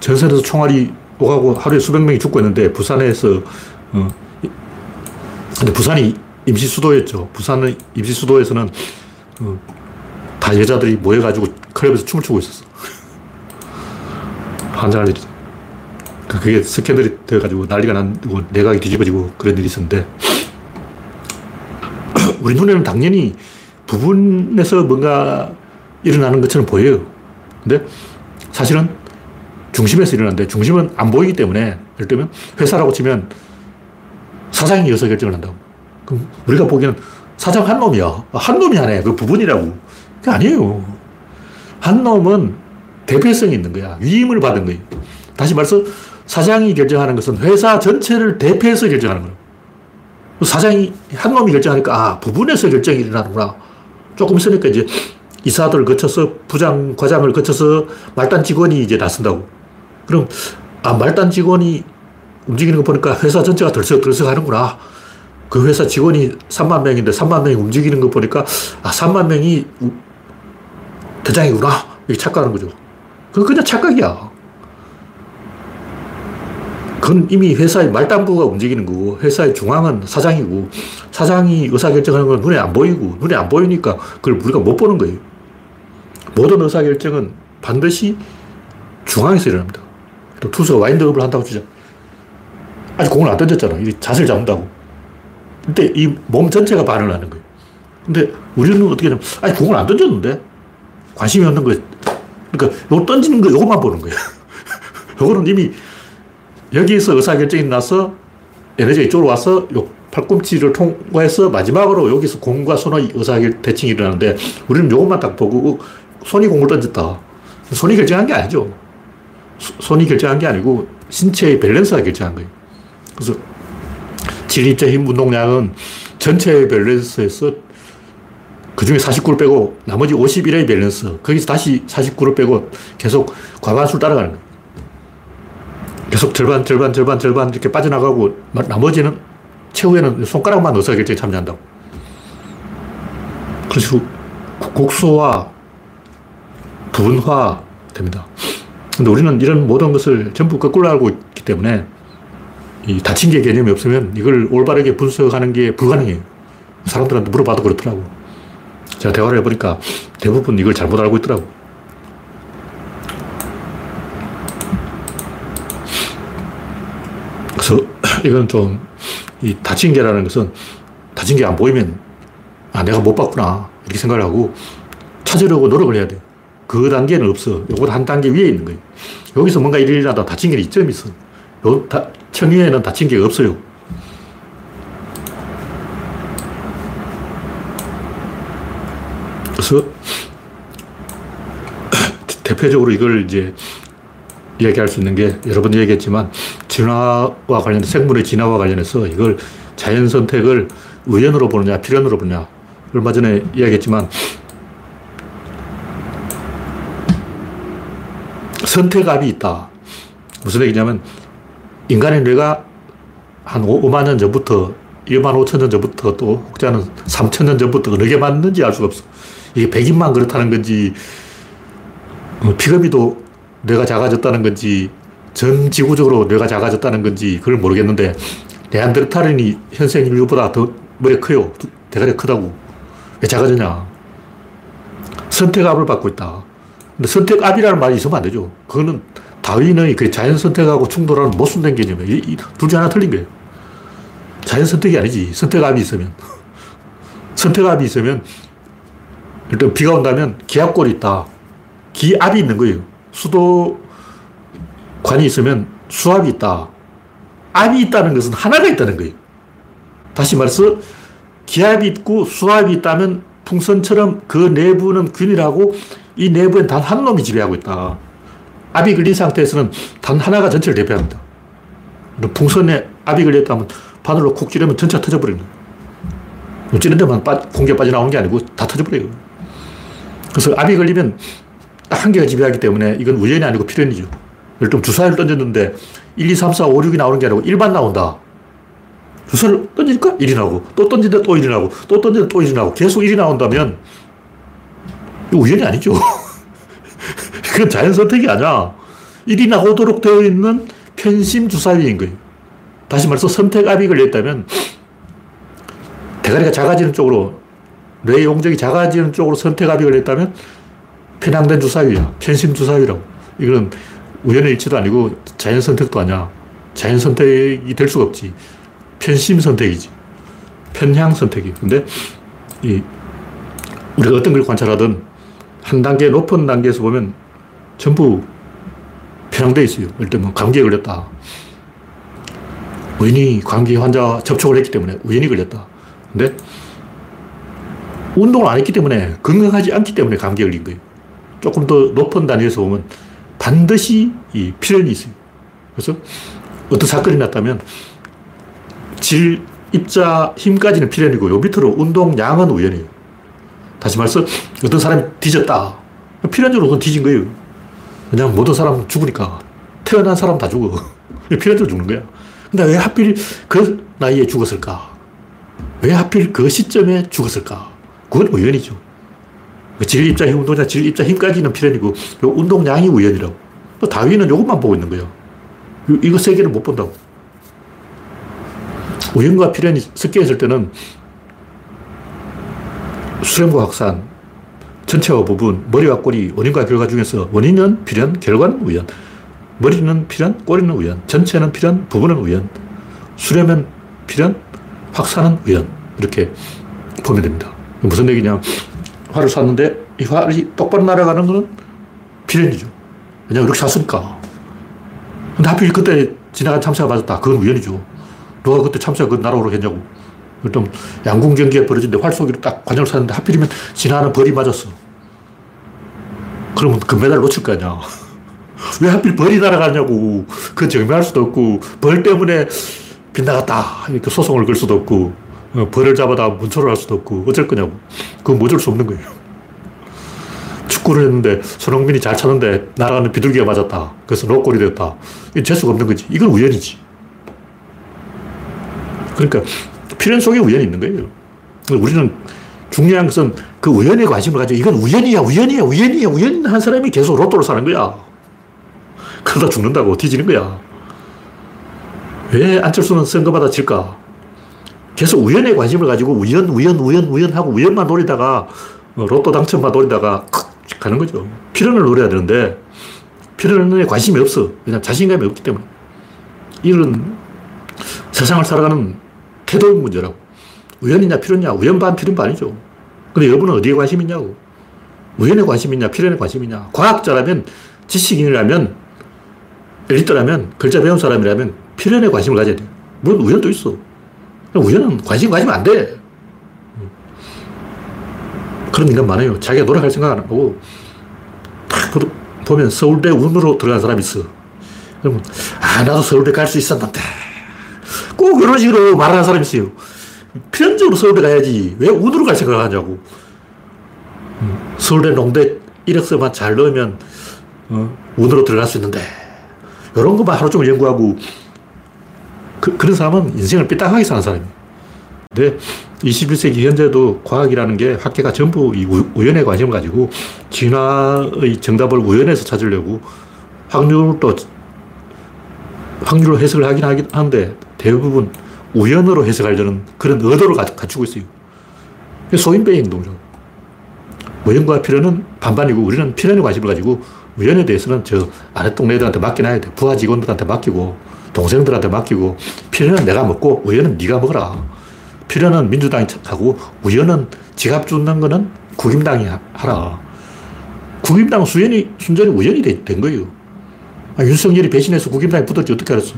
전선에서 총알이 오가고 하루에 수백 명이 죽고 있는데 부산에서, 어, 근데 부산이 임시 수도였죠. 부산의 임시 수도에서는 어, 다 여자들이 모여가지고 클럽에서 춤을 추고 있었어. [laughs] 환장할 일이죠. 그, 그게 스캔들이 돼가지고 난리가 난고 내각이 뒤집어지고 그런 일이 있었는데 [clears throat] 우리 눈에는 당연히 부분에서 뭔가 일어나는 것처럼 보여요. 근데 사실은 중심에서 일어나는데 중심은 안 보이기 때문에 예를 들면 회사라고 치면 사장이 여서 결정을 한다고. 그럼 우리가 보기에는 사장 한 놈이야. 한 놈이 하네. 그 부분이라고. 그게 아니에요. 한 놈은 대표성이 있는 거야. 위임을 받은 거예요. 다시 말해서 사장이 결정하는 것은 회사 전체를 대표해서 결정하는 거예요. 사장이 한 놈이 결정하니까, 아, 부분에서 결정이 일어나는구나. 조금 있으니까 이제 이사들을 거쳐서 부장, 과장을 거쳐서 말단 직원이 이제 나선다고. 그럼, 아, 말단 직원이 움직이는 거 보니까 회사 전체가 덜썩덜썩 하는구나. 그 회사 직원이 3만 명인데 3만 명이 움직이는 거 보니까, 아, 3만 명이 대장이구나. 이렇게 착각하는 거죠. 그건 그냥 착각이야. 그건 이미 회사의 말단부가 움직이는 거고 회사의 중앙은 사장이고 사장이 의사결정하는 건 눈에 안 보이고 눈에 안 보이니까 그걸 우리가 못 보는 거예요. 모든 의사결정은 반드시 중앙에서 일어납니다. 또 투수가 와인드업을 한다고 치자. 아직 공을 안 던졌잖아. 이 자세를 잡는다고. 근데 이 몸 전체가 반응을 하는 거예요. 근데 우리는 어떻게 하냐면, 아니, 공을 안 던졌는데? 관심이 없는 거예요. 그러니까 요 던지는 거, 요것만 보는 거예요. [laughs] 요거는 이미 여기서 의사결정이 나서 에너지가 이쪽으로 와서 요 팔꿈치를 통과해서 마지막으로 여기서 공과 손의 의사결 대칭이 일어나는데 우리는 요것만 딱 보고 손이 공을 던졌다. 손이 결정한 게 아니죠. 손이 결정한 게 아니고 신체의 밸런스가 결정한 거예요. 그래서 진입자 힘 운동량은 전체의 밸런스에서 그 중에 49를 빼고 나머지 51의 밸런스. 거기서 다시 49를 빼고 계속 과반수를 따라가는 거예요. 계속 절반, 절반, 절반, 절반 이렇게 빠져나가고 나머지는 최후에는 손가락만 의사결정에 참여한다고. 그래서 곡소와 부분화 됩니다. 근데 우리는 이런 모든 것을 전부 거꾸로 알고 있기 때문에 이 다친 게 개념이 없으면 이걸 올바르게 분석하는 게 불가능해요. 사람들한테 물어봐도 그렇더라고. 제가 대화를 해보니까 대부분 이걸 잘못 알고 있더라고. 그래서 이건 좀, 이 다친 게라는 것은 다친 게 안 보이면, 아, 내가 못 봤구나. 이렇게 생각을 하고 찾으려고 노력을 해야 돼. 그 단계는 없어. 요거 한 단계 위에 있는 거예요. 여기서 뭔가 일이 일어나다 다친 게 이점이 있어. 요 다, 청유에는 다친 게 없어요. 그래서 [coughs] 대표적으로 이걸 이제 이야기할 수 있는 게 여러 번 얘기했지만 진화와 관련된 생물의 진화와 관련해서 이걸 자연 선택을 우연으로 보느냐 필연으로 보느냐 얼마 전에 이야기했지만 선택압이 있다. 무슨 얘기냐면 인간의 뇌가 한 5 만 년 전부터 1만 5천 년 전부터 또 혹자는 3천 년 전부터 어느 게 맞는지 알 수가 없어. 이게 백인만 그렇다는 건지 어, 피그미도 뇌가 작아졌다는 건지 전 지구적으로 뇌가 작아졌다는 건지 그걸 모르겠는데 네안데르탈인이 현생 인류보다 더 머리 커요. 대가리 크다고. 왜 작아졌냐? 선택압을 받고 있다. 근데 선택압이라는 말이 있으면 안 되죠. 그거는 다윈의 그 자연 선택하고 충돌하는 모순된 개념이에요. 둘중 하나 틀린 거예요. 자연 선택이 아니지. 선택압이 있으면. [laughs] 선택압이 있으면 일단 비가 온다면 기압골이 있다. 기압이 있는 거예요. 수도관이 있으면 수압이 있다. 압이 있다는 것은 하나가 있다는 거예요. 다시 말해서 기압이 있고 수압이 있다면 풍선처럼 그 내부는 균일하고 이 내부엔 단 한 놈이 지배하고 있다. 압이 걸린 상태에서는 단 하나가 전체를 대표합니다. 풍선에 압이 걸렸다면 바늘로 콕 찌르면 전체가 터져버리는 거예요. 찌른 데만 빠, 공기가 빠져나오는 게 아니고 다 터져버려요. 그래서 압이 걸리면 딱 한 개가 지배하기 때문에 이건 우연이 아니고 필연이죠. 예를 들면 주사위를 던졌는데 1, 2, 3, 4, 5, 6이 나오는 게 아니고 1만 나온다. 주사를 던지니까 1이 나오고 또 던지는데 또 1이 나오고 또 던지는데 또 1이 나오고 계속 1이 나온다면 우연이 아니죠. [laughs] 그건 자연 선택이 아니야. 1이 나오도록 되어 있는 편심 주사위인 거예요. 다시 말해서 선택 압이 걸렸다면 대가리가 작아지는 쪽으로 뇌 용적이 작아지는 쪽으로 선택 압이 걸렸다면 편향된 주사위야. 편심 주사위라고. 이거는 우연의 일치도 아니고 자연 선택도 아니야. 자연 선택이 될 수가 없지. 편심 선택이지. 편향 선택이. 근데 이 우리가 어떤 걸 관찰하든 한 단계 높은 단계에서 보면 전부 편향돼 있어요. 예를 들면 감기에 걸렸다. 우연히 감기 환자 접촉을 했기 때문에 우연히 걸렸다. 근데 운동을 안 했기 때문에 건강하지 않기 때문에 감기에 걸린 거예요. 조금 더 높은 단위에서 보면 반드시 이 필연이 있어요. 그래서 어떤 사건이 났다면 질, 입자, 힘까지는 필연이고 요 밑으로 운동량은 우연이에요. 다시 말해서 어떤 사람이 뒤졌다. 필연적으로 그건 뒤진 거예요. 그냥 모든 사람 죽으니까. 태어난 사람 다 죽어. [laughs] 필연적으로 죽는 거야. 근데 왜 하필 그 나이에 죽었을까? 왜 하필 그 시점에 죽었을까? 그건 우연이죠. 입자, 힘, 운동량, 질, 입자, 힘까지는 필연이고, 요 운동량이 우연이라고. 다윈은 이것만 보고 있는 거예요. 이거 세 개를 못 본다고. 우연과 필연이 섞여 있을 때는 수렴과 확산, 전체와 부분, 머리와 꼬리, 원인과 결과 중에서 원인은 필연, 결과는 우연. 머리는 필연, 꼬리는 우연. 전체는 필연, 부분은 우연. 수렴은 필연, 확산은 우연. 이렇게 보면 됩니다. 무슨 얘기냐. 활을 쐈는데 이 활이 똑바로 날아가는 것은 필연이죠. 왜냐하면 이렇게 쐈으니까. 근데 하필 그때 지나간 참새가 맞았다. 그건 우연이죠. 누가 그때 참사 그 나라로 했냐고. 좀 양궁 경기에 벌어진데 활쏘기로 딱 관여를 샀는데 하필이면 지나는 벌이 맞았어. 그러면 금메달 놓칠 거 아니야. [laughs] 왜 하필 벌이 날아가냐고. 그건 증명할 수도 없고, 벌 때문에 빗나갔다. 이렇게 소송을 걸 수도 없고, 어, 벌을 잡아다 문초를 할 수도 없고, 어쩔 거냐고. 그건 뭐 어쩔 수 없는 거예요. [laughs] 축구를 했는데 손흥민이 잘 쳤는데 날아가는 비둘기가 맞았다. 그래서 노골이 됐다. 이건 재수가 없는 거지. 이건 우연이지. 그러니까 필연 속에 우연이 있는 거예요. 우리는 중요한 것은 그 우연에 관심을 가지고 이건 우연이야, 우연이야, 우연이야, 우연한 사람이 계속 로또를 사는 거야. 그러다 죽는다고 뒤지는 거야. 왜 안철수는 선거마다 질까? 계속 우연에 관심을 가지고 우연, 우연, 우연, 우연 하고 우연만 노리다가 로또 당첨만 노리다가 가는 거죠. 필연을 노려야 되는데 필연에 관심이 없어. 왜냐 자신감이 없기 때문에. 이런 세상을 살아가는 태도의 문제라고. 우연이냐 필연이냐 우연 반 필연 반이죠. 근데 여러분은 어디에 관심 있냐고. 우연에 관심 있냐 필연에 관심 있냐. 과학자라면 지식인이라면 엘리트라면 글자 배운 사람이라면 필연에 관심을 가져야 돼. 물론 우연도 있어. 우연은 관심 가지면 안 돼. 그런 인간 많아요. 자기가 노력할 생각 안 하고, 딱 보면 서울대 운으로 들어간 사람이 있어. 그러면, 아, 나도 서울대 갈 수 있었는데. 꼭 이런 식으로 말하는 사람이 있어요. 필연적으로 서울대 가야지. 왜 운으로 갈 생각을 하냐고. 음, 서울대 농대 이력서만 잘 넣으면, 어, 운으로 들어갈 수 있는데. 이런 것만 하루 종일 연구하고, 그, 그런 사람은 인생을 삐딱하게 사는 사람이에요. 근데 21세기 현재도 과학이라는 게 학계가 전부 이 우연에 관심을 가지고 진화의 정답을 우연에서 찾으려고 확률도 확률로 해석을 하긴 하긴 하는데 대부분 우연으로 해석하려는 그런 의도를 갖추고 있어요. 소인배의 행동이죠. 우연과 필연은 반반이고 우리는 필연에 관심을 가지고 우연에 대해서는 저 아래 동네 애들한테 맡겨놔야 돼. 부하 직원들한테 맡기고 동생들한테 맡기고 필연은 내가 먹고 우연은 네가 먹어라. 필연은 민주당이 하고 우연은 지갑 줍는 거는 국임당이 하라. 국임당 수연이, 순전히 우연이 된 거예요. 아, 윤석열이 배신해서 국임당에 붙었지 어떻게 알았어?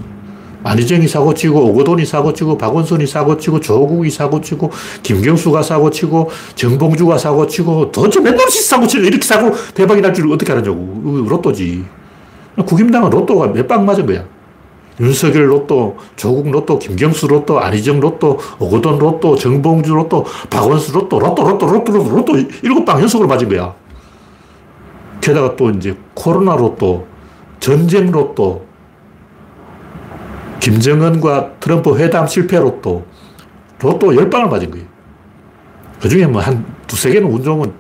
안희정이 사고치고 오거돈이 사고치고 박원순이 사고치고 조국이 사고치고 김경수가 사고치고 정봉주가 사고치고 도대체 몇 번씩 사고치고 이렇게 사고 대박이 날 줄 어떻게 알았냐고. 로또지. 국임당은 로또가 몇 방 맞은 거야. 윤석열 로또, 조국 로또, 김경수 로또, 안희정 로또, 오거돈 로또, 정봉주 로또, 박원수 로또, 로또, 로또, 로또, 로또, 로또, 일곱 방 연속으로 맞은 거야. 게다가 또 이제 코로나 로또, 전쟁 로또, 김정은과 트럼프 회담 실패 로또, 로또 열 방을 맞은 거예요. 그 중에 뭐 한 두세 개는 운 좋으면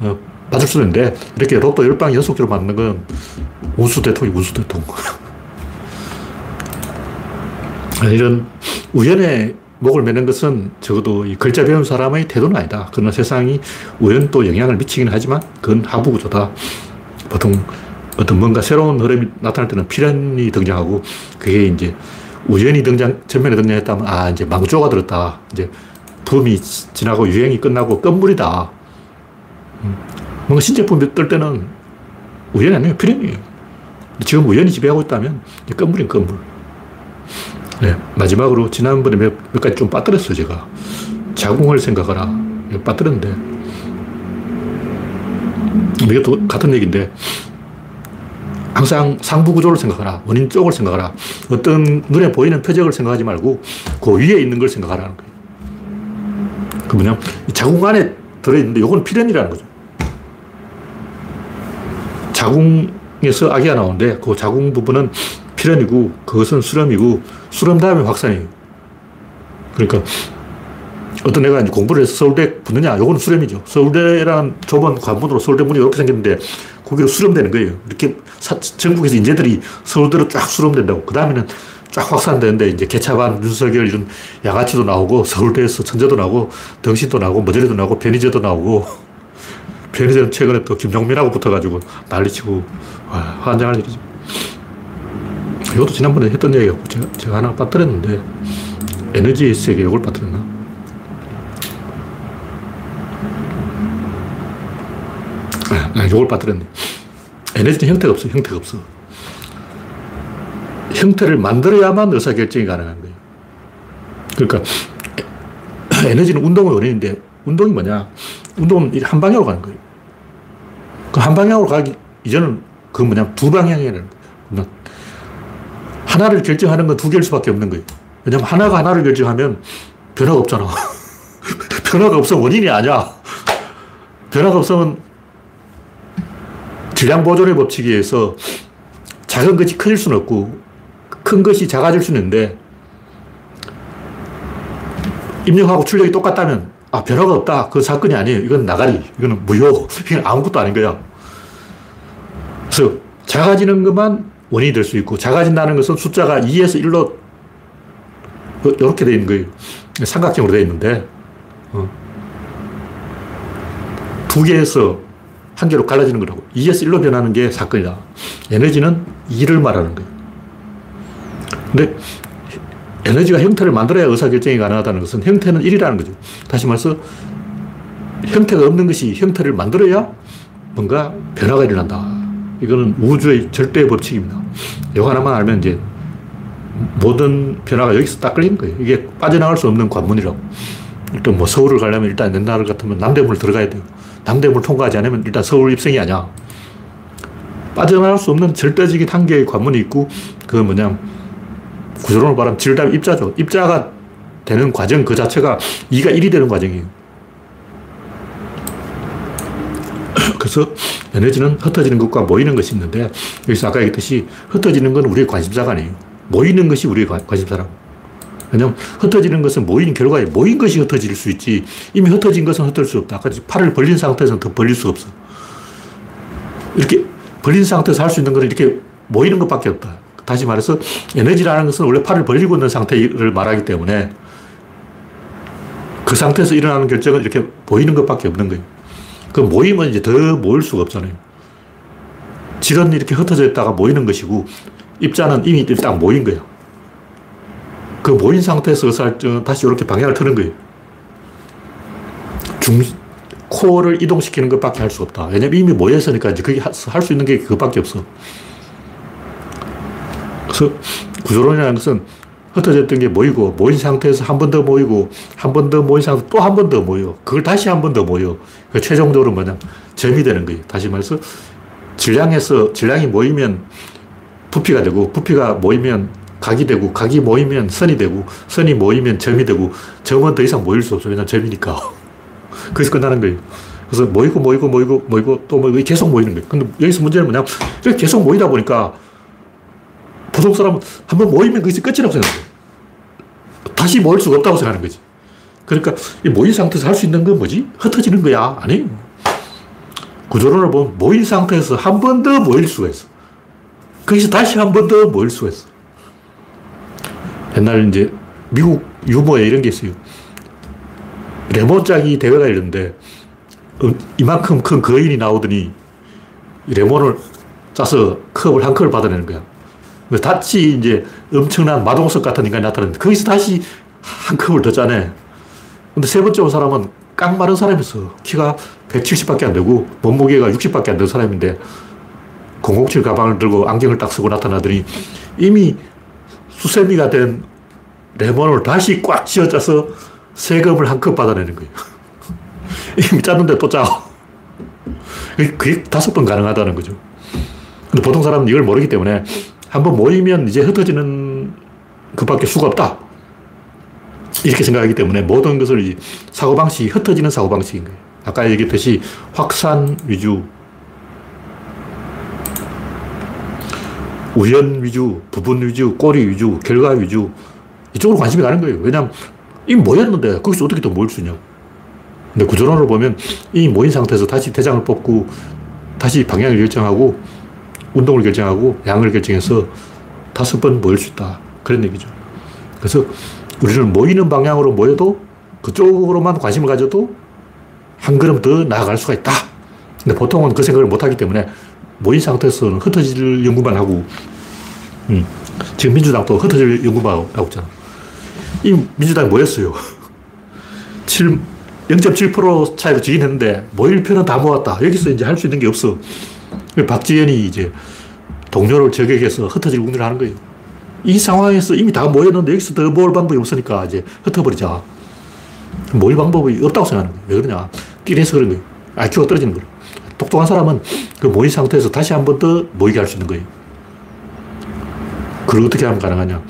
어, 맞을 수도 있는데, 이렇게 로또 열 방 연속으로 맞는 건 운수 대통령, 운수 대통령. [laughs] 이런 우연에 목을 매는 것은 적어도 이 글자 배운 사람의 태도는 아니다. 그러나 세상이 우연도 영향을 미치긴 하지만 그건 하부 구조다. 보통 어떤 뭔가 새로운 흐름이 나타날 때는 필연이 등장하고 그게 이제 우연히 등장, 전면에 등장했다면 아, 이제 망조가 들었다. 이제 붐이 지나고 유행이 끝나고 끝물이다. 음. 뭔가 신제품이 뜰 때는 우연이 아니에요. 필연이에요. 지금 우연히 지배하고 있다면 끝물인 끝물. 네, 마지막으로 지난번에 몇, 몇 가지 좀 빠뜨렸어요, 제가. 자궁을 생각하라. 빠뜨렸는데. 이것도 같은 얘기인데, 항상 상부 구조를 생각하라. 원인 쪽을 생각하라. 어떤 눈에 보이는 표적을 생각하지 말고, 그 위에 있는 걸 생각하라는 거예요. 그 뭐냐, 자궁 안에 들어있는데, 요건 필연이라는 거죠. 자궁에서 아기가 나오는데, 그 자궁 부분은 필연이고 그것은 수렴이고 수렴 다음에 확산이에요. 그러니까 어떤 애가 이제 공부를 해서 서울대 붙느냐, 요거는 수렴이죠. 서울대라는 좁은 관문으로 서울대 문이 이렇게 생겼는데 거기로 수렴되는 거예요. 이렇게 사, 전국에서 인재들이 서울대로 쫙 수렴된다고. 그 다음에는 쫙 확산되는데 이제 개차반, 윤석열 이런 양아치도 나오고 서울대에서 천재도 나오고 덩신도 나오고 머저리도 나오고 편의제도 나오고 [laughs] 편의제는 최근에 또 김종민하고 붙어가지고 난리치고 와, 환장할 일이죠. 이것도 지난번에 했던 얘기고 제가, 제가 하나 빠뜨렸는데 에너지 세계 이걸 빠뜨렸나? 아, 이걸 빠뜨렸네. 에너지는 형태가 없어, 형태가 없어. 형태를 만들어야만 의사결정이 가능한 거예요. 그러니까 에너지는 운동의 원인인데 운동이 뭐냐? 운동은 한 방향으로 가는 거예요. 그 한 방향으로 가기 이전은 그 뭐냐? 두 방향이라는 거예요. 하나를 결정하는 건 두 개일 수밖에 없는 거예요. 왜냐면 하나가 하나를 결정하면 변화가 없잖아. [laughs] 변화가 없으면 원인이 아니야. 변화가 없으면 질량 보존의 법칙에 의해서 작은 것이 커질 수는 없고 큰 것이 작아질 수는 있는데 입력하고 출력이 똑같다면 아 변화가 없다. 그 사건이 아니에요. 이건 나가리. 이거는 무효. 이건 아무것도 아닌 거야. 그래서 작아지는 것만 원인이 될 수 있고 작아진다는 것은 숫자가 2에서 1로 이렇게 되어 있는 거예요. 삼각형으로 되어 있는데 어. 두 개에서 한 개로 갈라지는 거라고. 2에서 1로 변하는 게 사건이다. 에너지는 2를 말하는 거예요. 근데 에너지가 형태를 만들어야 의사결정이 가능하다는 것은 형태는 1이라는 거죠. 다시 말해서 형태가 없는 것이 형태를 만들어야 뭔가 변화가 일어난다. 이거는 우주의 절대 법칙입니다. 이거 하나만 알면 이제 모든 변화가 여기서 딱 걸리는 거예요. 이게 빠져나갈 수 없는 관문이라고. 일단 뭐 서울을 가려면 일단 옛날 같으면 남대문을 들어가야 돼요. 남대문을 통과하지 않으면 일단 서울 입성이 아니야. 빠져나갈 수 없는 절대적인 한계의 관문이 있고, 그 뭐냐, 구조론을 말하면 질담 입자죠. 입자가 되는 과정 그 자체가 2가 1이 되는 과정이에요. 그래서 에너지는 흩어지는 것과 모이는 것이 있는데, 여기서 아까 얘기했듯이 흩어지는 건 우리의 관심사가 아니에요. 모이는 것이 우리의 관심사라고. 왜냐면 흩어지는 것은 모인 결과에 모인 것이 흩어질 수 있지 이미 흩어진 것은 흩어질 수 없다. 아까 팔을 벌린 상태에서는 더 벌릴 수 없어. 이렇게 벌린 상태에서 할 수 있는 것은 이렇게 모이는 것밖에 없다. 다시 말해서 에너지라는 것은 원래 팔을 벌리고 있는 상태를 말하기 때문에 그 상태에서 일어나는 결정은 이렇게 보이는 것밖에 없는 거예요. 그 모이면 이제 더 모일 수가 없잖아요. 질은 이렇게 흩어져 있다가 모이는 것이고 입자는 이미 딱 모인 거예요. 그 모인 상태에서 의사결정은 다시 이렇게 방향을 트는 거예요. 중, 코어를 이동시키는 것밖에 할 수 없다. 왜냐면 이미 모여있으니까 이제 그게 할 수 있는 게 그것밖에 없어. 그래서 구조론이라는 것은 흩어졌던 게 모이고, 모인 상태에서 한 번 더 모이고, 한 번 더 모인 상태 또한 번 더 모여. 그걸 다시 한 번 더 모여. 그 최종적으로 뭐냐. 점이 되는 거예요. 다시 말해서 질량에서, 질량이 모이면 부피가 되고, 부피가 모이면 각이 되고, 각이 모이면 선이 되고, 선이 모이면 점이 되고, 점은 더 이상 모일 수 없어요. 왜냐면 점이니까. [laughs] 거기서 끝나는 거예요. 그래서 모이고, 모이고, 모이고, 모이고, 또 모이고, 계속 모이는 거예요. 근데 여기서 문제는 뭐냐면, 계속 모이다 보니까, 보통 사람은 한 번 모이면 그것이 끝이라고 생각해요. 다시 모일 수가 없다고 생각하는 거지. 그러니까, 이 모인 상태에서 할 수 있는 건 뭐지? 흩어지는 거야. 아니 구조론을 보면 모인 상태에서 한 번 더 모일 수가 있어. 거기서 다시 한 번 더 모일 수가 있어. 옛날 이제 미국 유머에 이런 게 있어요. 레몬 짜기 대회가 있는데 어, 이만큼 큰 거인이 나오더니 레몬을 짜서 컵을 한 컵을 받아내는 거야. 다치 이제 엄청난 마동석 같은 인간이 나타났는데 거기서 다시 한 컵을 더 짜네. 근데 세 번째 온 사람은 깡 마른 사람이었어. 키가 170밖에 안 되고 몸무게가 60밖에 안 되는 사람인데 007 가방을 들고 안경을 딱 쓰고 나타나더니 이미 수세미가 된 레몬을 다시 꽉 쥐어짜서 세금을 한 컵 받아내는 거예요. [laughs] 이미 짰는데 또 짜. 그게 다섯 번 가능하다는 거죠. 근데 보통 사람은 이걸 모르기 때문에 한번 모이면 이제 흩어지는 그밖에 수가 없다. 이렇게 생각하기 때문에 모든 것을 사고방식이 흩어지는 사고방식인 거예요. 아까 얘기했듯이 확산 위주, 우연 위주, 부분 위주, 꼬리 위주, 결과 위주 이쪽으로 관심이 가는 거예요. 왜냐하면 이미 모였는데 거기서 어떻게 더 모일 수 있냐고. 근데 구조론으로 보면 이 모인 상태에서 다시 대장을 뽑고 다시 방향을 결정하고 운동을 결정하고 양을 결정해서 다섯 번 모일 수 있다. 그런 얘기죠. 그래서 우리는 모이는 방향으로 모여도 그쪽으로만 관심을 가져도 한 걸음 더 나아갈 수가 있다. 근데 보통은 그 생각을 못 하기 때문에 모인 상태에서는 흩어질 연구만 하고, 음. 지금 민주당도 흩어질 연구만 하고 있잖아. 이 민주당이 모였어요. [laughs] 7, 0.7% 차이로 지긴 했는데, 모일 표는 다 모았다. 여기서 이제 할 수 있는 게 없어. 박지현이 이제 동료를 저격해서 흩어질 운동을 하는 거예요. 이 상황에서 이미 다 모였는데 여기서 더 모을 방법이 없으니까 이제 흩어버리자. 모일 방법이 없다고 생각하는 거예요. 왜 그러냐. 띠해서 그런 거예요. IQ가 떨어지는 거예요. 똑똑한 사람은 그 모인 상태에서 다시 한 번 더 모이게 할 수 있는 거예요. 그걸 어떻게 하면 가능하냐.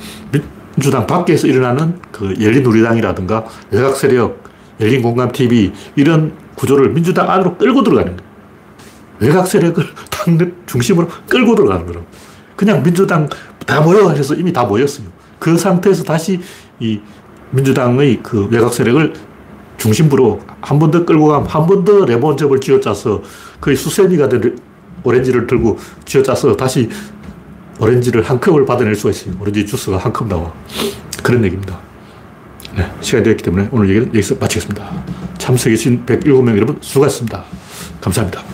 민주당 밖에서 일어나는 그 열린 우리당이라든가 외곽 세력, 열린 공감 TV 이런 구조를 민주당 안으로 끌고 들어가는 거예요. 외곽 세력을 당 중심으로 끌고 들어가는 거라고. 그냥 민주당 다 모여 해서 이미 다 모였어요. 그 상태에서 다시 이 민주당의 그 외곽 세력을 중심부로 한 번 더 끌고 가면 한 번 더 레몬즙을 쥐어짜서 거의 수세미가 된 오렌지를 들고 쥐어짜서 다시 오렌지를 한 컵을 받아낼 수가 있어요. 오렌지 주스가 한 컵 나와. 그런 얘기입니다. 네, 시간이 되었기 때문에 오늘 얘기는 여기서 마치겠습니다. 참석해주신 107명 여러분 수고하셨습니다. 감사합니다.